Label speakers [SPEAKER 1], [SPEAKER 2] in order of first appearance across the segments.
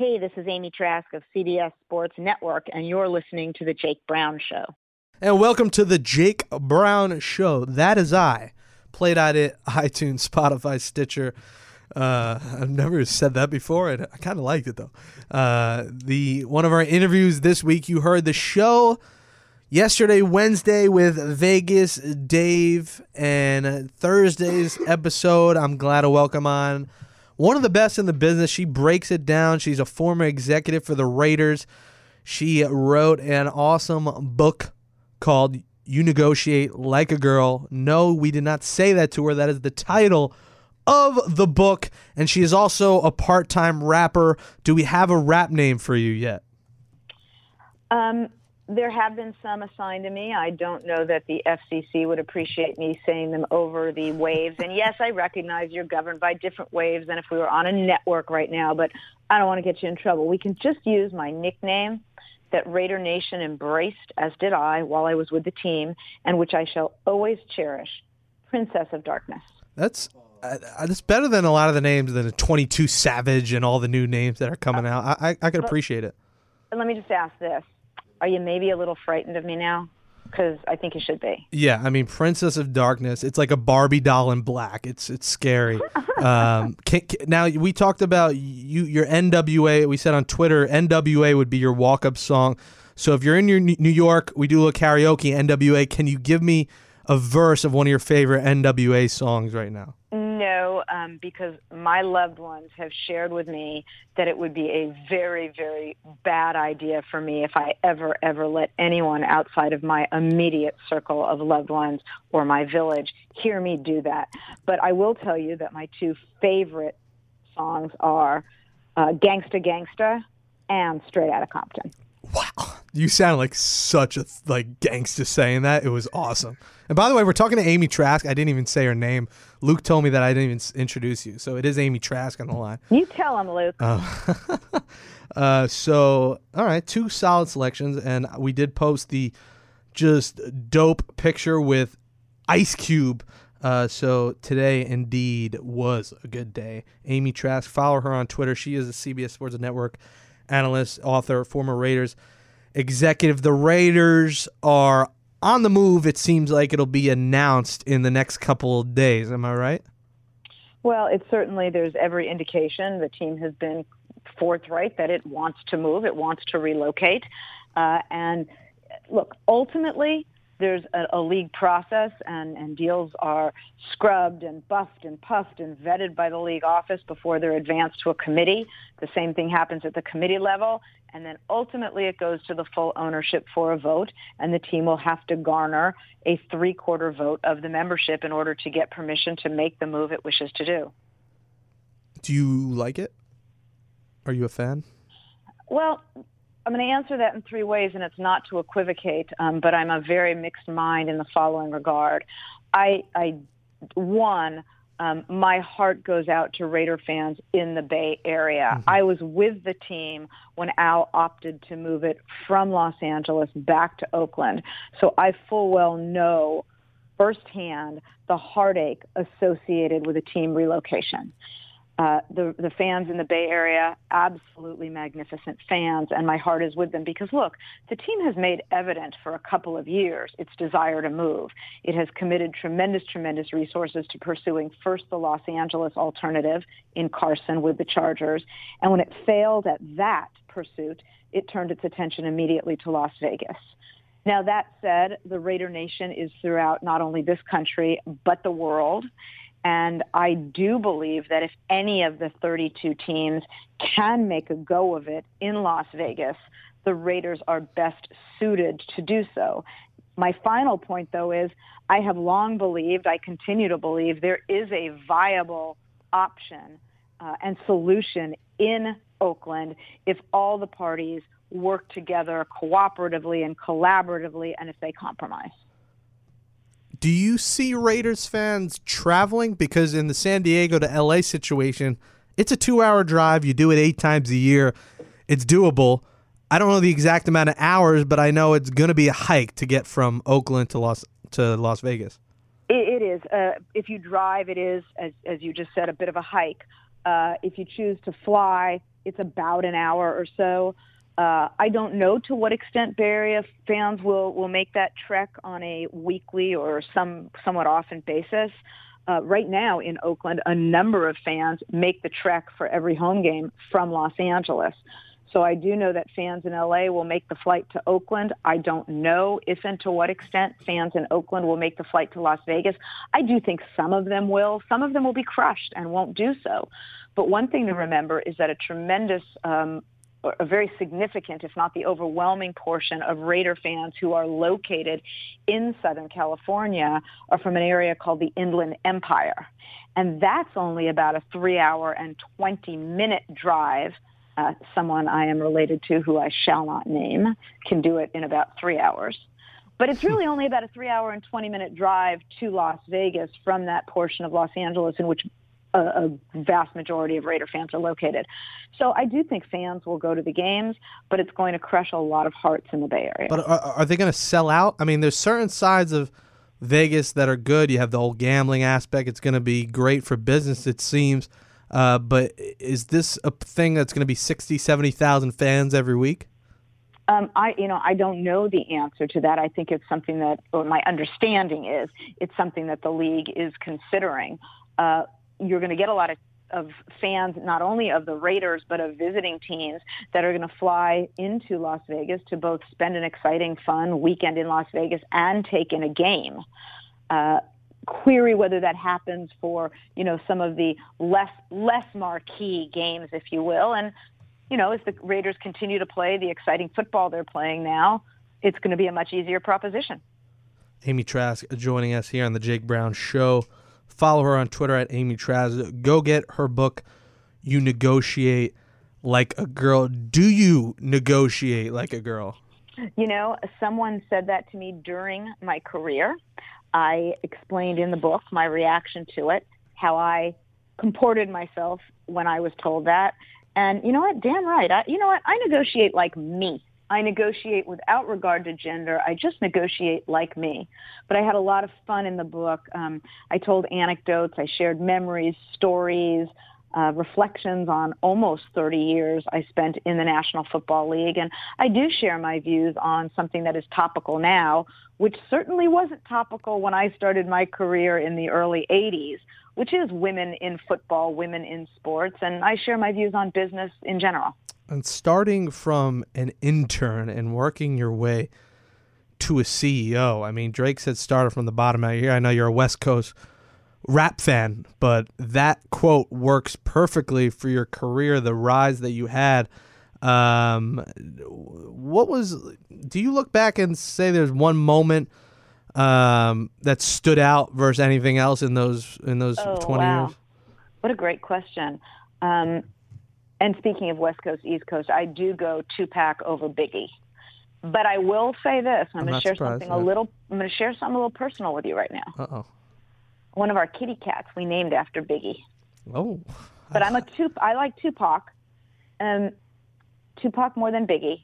[SPEAKER 1] Hey, this is Amy Trask of CBS Sports Network, and you're listening to The Jake Brown Show.
[SPEAKER 2] And welcome to The Jake Brown Show. That is I. Played at it, iTunes, Spotify, Stitcher. Uh, I've never said that before. and I kind of liked it though. Uh, the one of our interviews this week, you heard the show yesterday, Wednesday with Vegas Dave, and Thursday's episode. I'm glad to welcome on one of the best in the business. She breaks it down. She's a former executive for the Raiders. She wrote an awesome book called You Negotiate Like a Girl. No, we did not say that to her. That is the title of the book. And she is also a part time rapper. Do we have a rap name for you yet?
[SPEAKER 1] Um, there have been some assigned to me. I don't know that the FCC would appreciate me saying them over the waves. And yes, I recognize you're governed by different waves than if we were on a network right now, but I don't want to get you in trouble. We can just use my nickname that Raider Nation embraced, as did I, while I was with the team, and which I shall always cherish, Princess of Darkness.
[SPEAKER 2] That's uh, that's better than a lot of the names than a 22 Savage and all the new names that are coming out. I I, I can appreciate it.
[SPEAKER 1] And let me just ask this: Are you maybe a little frightened of me now? Because I think you should be.
[SPEAKER 2] Yeah, I mean, Princess of Darkness. It's like a Barbie doll in black. It's it's scary. um, can, can- now we talked about you your NWA. We said on Twitter NWA would be your walk up song. So if you're in your New New York, we do a little karaoke. NWA. Can you give me a verse of one of your favorite NWA songs right now?
[SPEAKER 1] No, um, because my loved ones have shared with me that it would be a very, very bad idea for me if I ever, ever let anyone outside of my immediate circle of loved ones or my village hear me do that. But I will tell you that my two favorite songs are uh, Gangsta Gangsta and Straight Outta Compton.
[SPEAKER 2] You sound like such a like gangster saying that. It was awesome. And by the way, we're talking to Amy Trask. I didn't even say her name. Luke told me that I didn't even introduce you. So it is Amy Trask on the line.
[SPEAKER 1] You tell him, Luke.
[SPEAKER 2] Uh, so all right, two solid selections, and we did post the just dope picture with Ice Cube. Uh, so today indeed was a good day. Amy Trask, follow her on Twitter. She is a CBS Sports Network analyst, author, former Raiders executive. The Raiders are on the move. It seems like it'll be announced in the next couple of days. Am I right?
[SPEAKER 1] Well, it's certainly there's every indication the team has been forthright that it wants to move, it wants to relocate, uh, and look, ultimately. There's a, a league process, and, and deals are scrubbed and buffed and puffed and vetted by the league office before they're advanced to a committee. The same thing happens at the committee level, and then ultimately it goes to the full ownership for a vote, and the team will have to garner a three-quarter vote of the membership in order to get permission to make the move it wishes to do.
[SPEAKER 2] Do you like it? Are you a fan?
[SPEAKER 1] Well, I'm going to answer that in three ways, and it's not to equivocate, um, but I'm a very mixed mind in the following regard. I, I one, um, my heart goes out to Raider fans in the Bay Area. I was with the team when Al opted to move it from Los Angeles back to Oakland, so I full well know firsthand the heartache associated with a team relocation. Uh, the the fans in the Bay Area, absolutely magnificent fans, and my heart is with them because look, the team has made evident for a couple of years its desire to move. It has committed tremendous, tremendous resources to pursuing first the Los Angeles alternative in Carson with the Chargers, and when it failed at that pursuit, it turned its attention immediately to Las Vegas. Now, that said, the Raider Nation is throughout not only this country, but the world. And I do believe that if any of the 32 teams can make a go of it in Las Vegas, the Raiders are best suited to do so. My final point, though, is I have long believed, I continue to believe, there is a viable option uh, and solution in Oakland if all the parties work together cooperatively and collaboratively and if they compromise.
[SPEAKER 2] Do you see Raiders fans traveling? Because in the San Diego to LA situation, it's a two hour drive. You do it eight times a year. It's doable. I don't know the exact amount of hours, but I know it's going to be a hike to get from Oakland to Las to Las Vegas.
[SPEAKER 1] it, it is. Uh, if you drive, it is, as, as you just said, a bit of a hike. Uh, if you choose to fly, it's about an hour or so. Uh, I don't know to what extent Bay Area fans will, will make that trek on a weekly or some somewhat often basis. Uh, right now in Oakland, a number of fans make the trek for every home game from Los Angeles. So I do know that fans in LA will make the flight to Oakland. I don't know if and to what extent fans in Oakland will make the flight to Las Vegas. I do think some of them will. Some of them will be crushed and won't do so. But one thing to remember is that a tremendous um, a very significant, if not the overwhelming portion of Raider fans who are located in Southern California are from an area called the Inland Empire. And that's only about a three hour and 20 minute drive uh, someone I am related to who I shall not name can do it in about three hours. But it's really only about a three hour and 20 minute drive to Las Vegas from that portion of Los Angeles in which a, a vast majority of Raider fans are located. So I do think fans will go to the games, but it's going to crush a lot of hearts in the Bay Area.
[SPEAKER 2] But are, are they going to sell out? I mean, there's certain sides of Vegas that are good. You have the whole gambling aspect. It's going to be great for business, it seems. Uh, but is this a thing that's going to be 60, 70,000 fans every week?
[SPEAKER 1] Um, I, you know, I don't know the answer to that. I think it's something that, or my understanding is, it's something that the league is considering. Uh, you're going to get a lot of, of fans, not only of the Raiders, but of visiting teams that are going to fly into Las Vegas to both spend an exciting, fun weekend in Las Vegas and take in a game. Uh, query whether that happens for you know some of the less less marquee games, if you will. And you know, as the Raiders continue to play the exciting football they're playing now, it's going to be a much easier proposition.
[SPEAKER 2] Amy Trask joining us here on the Jake Brown Show. Follow her on Twitter at Amy Trask. Go get her book, You Negotiate Like a Girl. Do you negotiate like a girl?
[SPEAKER 1] You know, someone said that to me during my career. I explained in the book my reaction to it, how I comported myself when I was told that. And you know what? Damn right. I, you know what? I negotiate like me. I negotiate without regard to gender. I just negotiate like me. But I had a lot of fun in the book. Um, I told anecdotes. I shared memories, stories, uh, reflections on almost 30 years I spent in the National Football League. And I do share my views on something that is topical now, which certainly wasn't topical when I started my career in the early 80s, which is women in football, women in sports. And I share my views on business in general.
[SPEAKER 2] And starting from an intern and working your way to a CEO, I mean, Drake said started from the bottom out here. I know you're a West Coast rap fan, but that quote works perfectly for your career, the rise that you had. Um, what was? Do you look back and say there's one moment um, that stood out versus anything else in those in those
[SPEAKER 1] Oh,
[SPEAKER 2] 20
[SPEAKER 1] wow.
[SPEAKER 2] years?
[SPEAKER 1] What a great question. Um, and speaking of West Coast, East Coast, I do go Tupac over Biggie. But I will say this: I'm,
[SPEAKER 2] I'm
[SPEAKER 1] going to share something a little. I'm going to share something a little personal with you right now.
[SPEAKER 2] Uh oh.
[SPEAKER 1] One of our kitty cats we named after Biggie.
[SPEAKER 2] Oh.
[SPEAKER 1] But I'm a Tup. I like Tupac. Um, Tupac more than Biggie.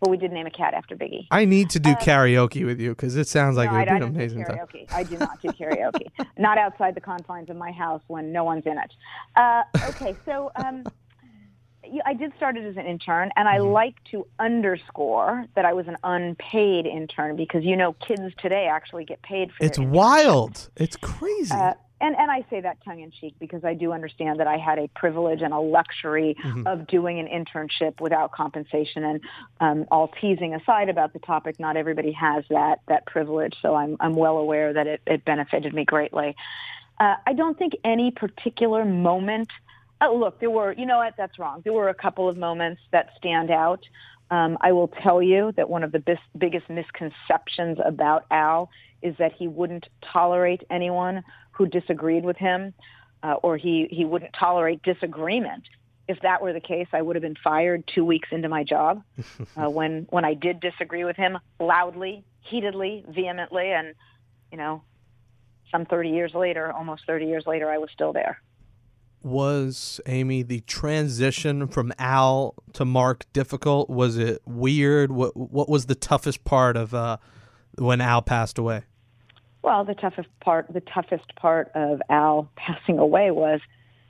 [SPEAKER 1] But we did name a cat after Biggie.
[SPEAKER 2] I need to do karaoke with you because it sounds like
[SPEAKER 1] no,
[SPEAKER 2] it
[SPEAKER 1] I,
[SPEAKER 2] would
[SPEAKER 1] I
[SPEAKER 2] be an amazing time.
[SPEAKER 1] I do not do karaoke. not outside the confines of my house when no one's in it. Uh, okay, so um, I did start it as an intern, and I
[SPEAKER 2] Mm-hmm.
[SPEAKER 1] like to underscore that I was an unpaid intern because you know kids today actually get paid for
[SPEAKER 2] It's wild. It's crazy.
[SPEAKER 1] Uh, and and I say that tongue in cheek because I do understand that I had a privilege and a luxury
[SPEAKER 2] Mm-hmm.
[SPEAKER 1] of doing an internship without compensation. And um, all teasing aside about the topic, not everybody has that that privilege. So I'm I'm well aware that it, it benefited me greatly. Uh, I don't think any particular moment. Oh, look, there were. You know what? That's wrong. There were a couple of moments that stand out. Um, I will tell you that one of the bis- biggest misconceptions about Al is that he wouldn't tolerate anyone who disagreed with him, uh, or he, he wouldn't tolerate disagreement. if that were the case, I would have been fired two weeks into my job uh, when when I did disagree with him loudly, heatedly, vehemently, and you know, some 30 years later, almost 30 years later, I was still there.
[SPEAKER 2] Was Amy the transition from Al to Mark difficult? Was it weird? What What was the toughest part of uh, when Al passed away?
[SPEAKER 1] Well, the toughest part, the toughest part of Al passing away was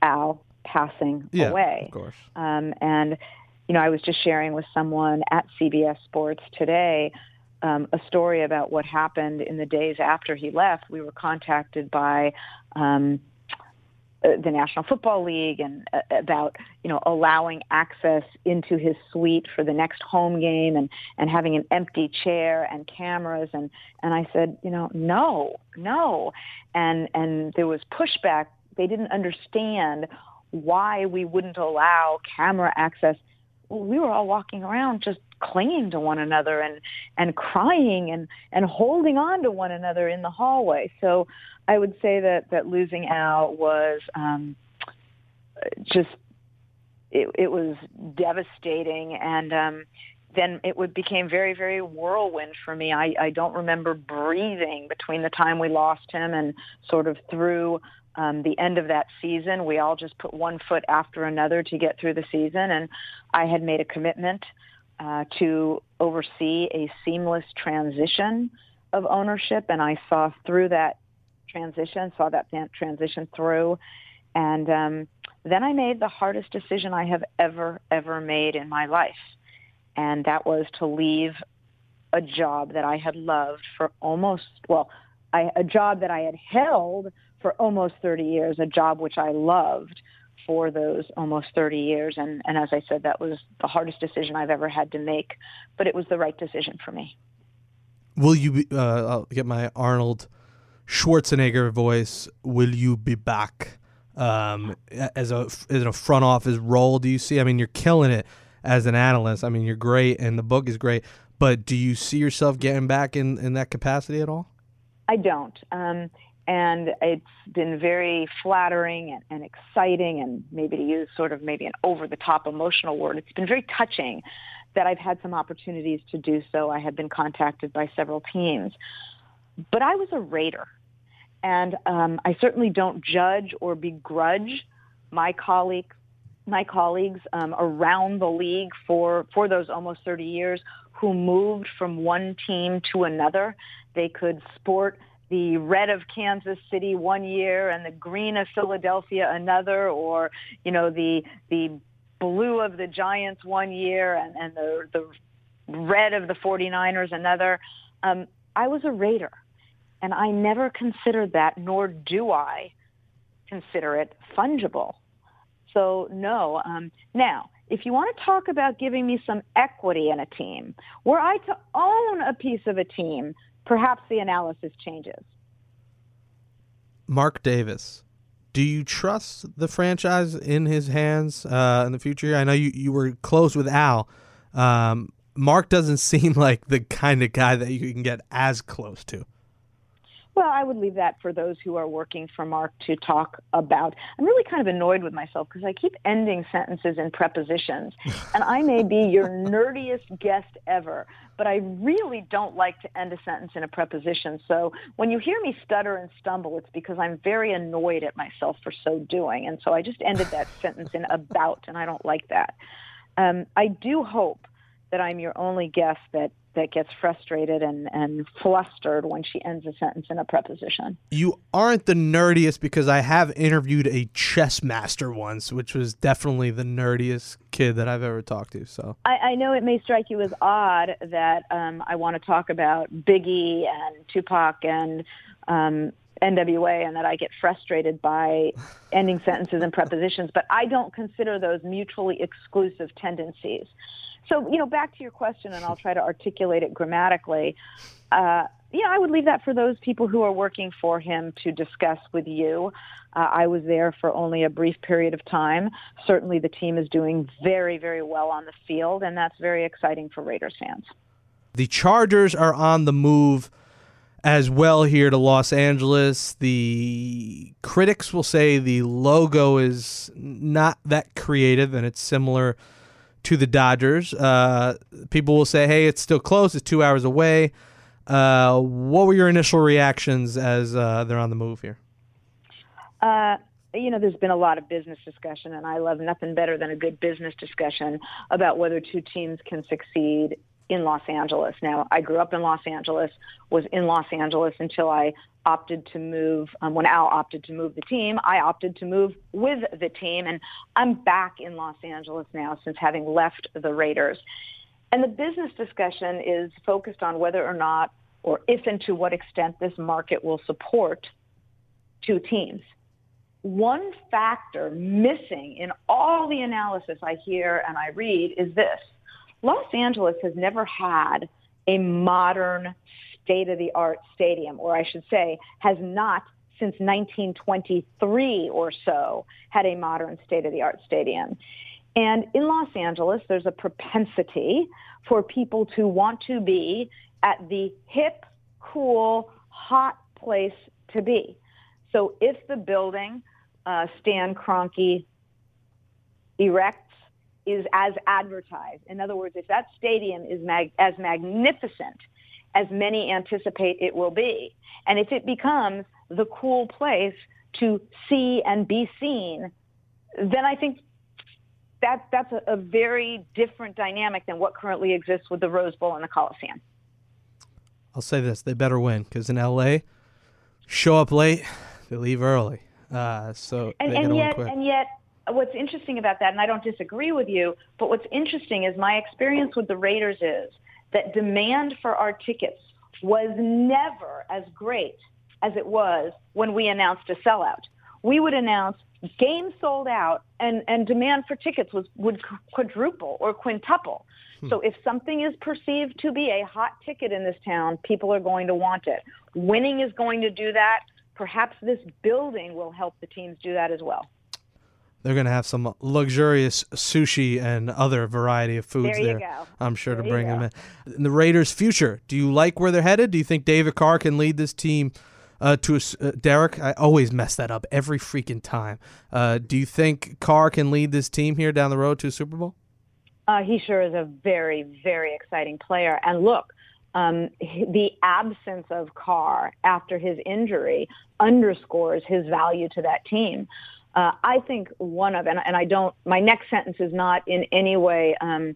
[SPEAKER 1] Al passing
[SPEAKER 2] Yeah,
[SPEAKER 1] away.
[SPEAKER 2] of course.
[SPEAKER 1] Um, and, you know, I was just sharing with someone at CBS Sports today um, a story about what happened in the days after he left. We were contacted by um, the National Football League and uh, about, you know, allowing access into his suite for the next home game and, and having an empty chair and cameras. And, and I said, you know, no, no. And, and there was pushback. They didn't understand why we wouldn't allow camera access. We were all walking around just clinging to one another and and crying and and holding on to one another in the hallway. So I would say that that losing Al was um, just it, it was devastating and. Um, then it would became very, very whirlwind for me. I, I don't remember breathing between the time we lost him and sort of through um, the end of that season. We all just put one foot after another to get through the season, and I had made a commitment uh, to oversee a seamless transition of ownership, and I saw through that transition, saw that transition through, and um, then I made the hardest decision I have ever, ever made in my life, and that was to leave a job that I had loved for almost well, I, a job that I had held for almost 30 years, a job which I loved for those almost 30 years. And, and as I said, that was the hardest decision I've ever had to make, but it was the right decision for me.
[SPEAKER 2] Will you be, uh, I'll get my Arnold Schwarzenegger voice. Will you be back um, as a as a front office role? Do you see? I mean, you're killing it as an analyst. I mean, you're great, and the book is great. But do you see yourself getting back in, in that capacity at all?
[SPEAKER 1] I don't. Um, and it's been very flattering and, and exciting and maybe to use sort of maybe an over the top emotional word it's been very touching that i've had some opportunities to do so. I have been contacted by several teams. But i was a raider. And um, i certainly don't judge or begrudge my colleagues my colleagues um, around the league for for those almost 30 years who moved from one team to another. They could sport the red of Kansas City one year and the green of Philadelphia another, or you know the the blue of the Giants one year and, and the the red of the 49ers another. Um, I was a Raider, and I never considered that, nor do I consider it fungible. So no. Um, now, if you want to talk about giving me some equity in a team, were I to own a piece of a team perhaps the analysis changes.
[SPEAKER 2] Mark Davis, do you trust the franchise in his hands uh, in the future? I know you, you were close with Al. Um, Mark doesn't seem like the kind of guy that you can get as close to.
[SPEAKER 1] Well, I would leave that for those who are working for Mark to talk about. I'm really kind of annoyed with myself because I keep ending sentences in prepositions. and I may be your nerdiest guest ever, but I really don't like to end a sentence in a preposition. So when you hear me stutter and stumble, it's because I'm very annoyed at myself for so doing. And so I just ended that sentence in about, and I don't like that. Um, I do hope that I'm your only guest that that gets frustrated and, and flustered when she ends a sentence in a preposition.
[SPEAKER 2] You aren't the nerdiest because I have interviewed a chess master once, which was definitely the nerdiest kid that I've ever talked to. So
[SPEAKER 1] I, I know it may strike you as odd that um, I want to talk about Biggie and Tupac and um, NWA and that I get frustrated by ending sentences and prepositions, but I don't consider those mutually exclusive tendencies. So, you know, back to your question, and I'll try to articulate it grammatically. Uh, yeah, I would leave that for those people who are working for him to discuss with you. Uh, I was there for only a brief period of time. Certainly, the team is doing very, very well on the field, and that's very exciting for Raiders fans.
[SPEAKER 2] The Chargers are on the move as well here to Los Angeles. The critics will say the logo is not that creative and it's similar to the Dodgers. Uh, people will say, hey, it's still close, it's two hours away. Uh, what were your initial reactions as uh, they're on the move here?
[SPEAKER 1] Uh, you know, there's been a lot of business discussion, and I love nothing better than a good business discussion about whether two teams can succeed in Los Angeles. Now, I grew up in Los Angeles, was in Los Angeles until I opted to move. Um, when Al opted to move the team, I opted to move with the team, and I'm back in Los Angeles now since having left the Raiders. And the business discussion is focused on whether or not, or if and to what extent this market will support two teams. One factor missing in all the analysis I hear and I read is this. Los Angeles has never had a modern state-of-the-art stadium, or I should say, has not since 1923 or so had a modern state-of-the-art stadium. And in Los Angeles, there's a propensity for people to want to be at the hip, cool, hot place to be. So if the building uh, Stan Kroenke erects is as advertised, in other words, if that stadium is mag- as magnificent as many anticipate it will be, and if it becomes the cool place to see and be seen, then I think that that's a, a very different dynamic than what currently exists with the Rose Bowl and the Coliseum.
[SPEAKER 2] I'll say this: they better win because in LA, show up late, they leave early. Uh, so
[SPEAKER 1] and, and yet, and yet, what's interesting about that, and I don't disagree with you, but what's interesting is my experience with the Raiders is that demand for our tickets was never as great as it was when we announced a sellout. We would announce games sold out and, and demand for tickets was, would quadruple or quintuple. Hmm. So if something is perceived to be a hot ticket in this town, people are going to want it. Winning is going to do that. Perhaps this building will help the teams do that as well.
[SPEAKER 2] They're going to have some luxurious sushi and other variety of foods
[SPEAKER 1] there.
[SPEAKER 2] there I'm sure there to bring them in. in. The Raiders' future, do you like where they're headed? Do you think David Carr can lead this team uh, to a, uh, Derek? I always mess that up every freaking time. Uh, do you think Carr can lead this team here down the road to a Super Bowl?
[SPEAKER 1] Uh, he sure is a very, very exciting player. And look, um, the absence of Carr after his injury underscores his value to that team. Uh, I think one of, and, and, I don't, my next sentence is not in any way um,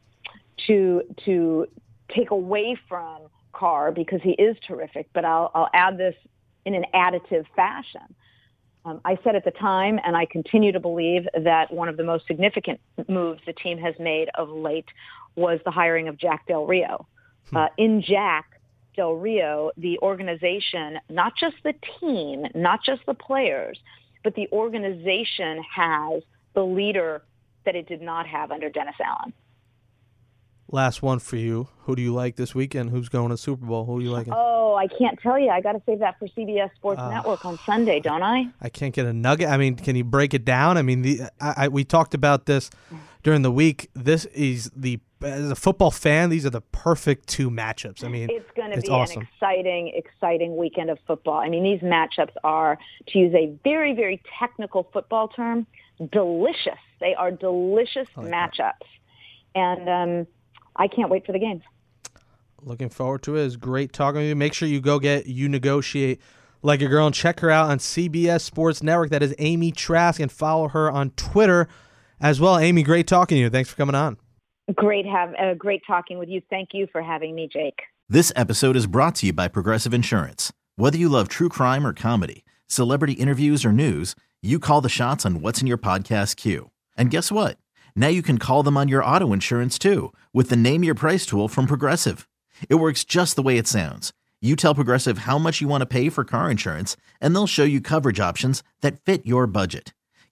[SPEAKER 1] to to take away from Carr because he is terrific, but I'll, I'll add this in an additive fashion. Um, I said at the time, and I continue to believe that one of the most significant moves the team has made of late was the hiring of Jack Del Rio. Hmm. Uh, in Jack Del Rio, the organization, not just the team, not just the players, but the organization has the leader that it did not have under Dennis Allen.
[SPEAKER 2] Last one for you. Who do you like this weekend? Who's going to Super Bowl? Who do you like?
[SPEAKER 1] Oh, I can't tell you. I got to save that for CBS Sports uh, Network on Sunday, don't I?
[SPEAKER 2] I can't get a nugget. I mean, can you break it down? I mean, the I, I, we talked about this during the week. This is the as a football fan, these are the perfect two matchups. I mean,
[SPEAKER 1] it's going to be
[SPEAKER 2] awesome.
[SPEAKER 1] an exciting, exciting weekend of football. I mean, these matchups are, to use a very, very technical football term, delicious. They are delicious like matchups, that. and um, I can't wait for the games.
[SPEAKER 2] Looking forward to it. It's great talking to you. Make sure you go get you negotiate like a girl and check her out on CBS Sports Network. That is Amy Trask, and follow her on Twitter as well. Amy, great talking to you. Thanks for coming on.
[SPEAKER 1] Great have uh, great talking with you. Thank you for having me, Jake.
[SPEAKER 3] This episode is brought to you by Progressive Insurance. Whether you love true crime or comedy, celebrity interviews or news, you call the shots on what's in your podcast queue. And guess what? Now you can call them on your auto insurance too with the Name Your Price tool from Progressive. It works just the way it sounds. You tell Progressive how much you want to pay for car insurance, and they'll show you coverage options that fit your budget.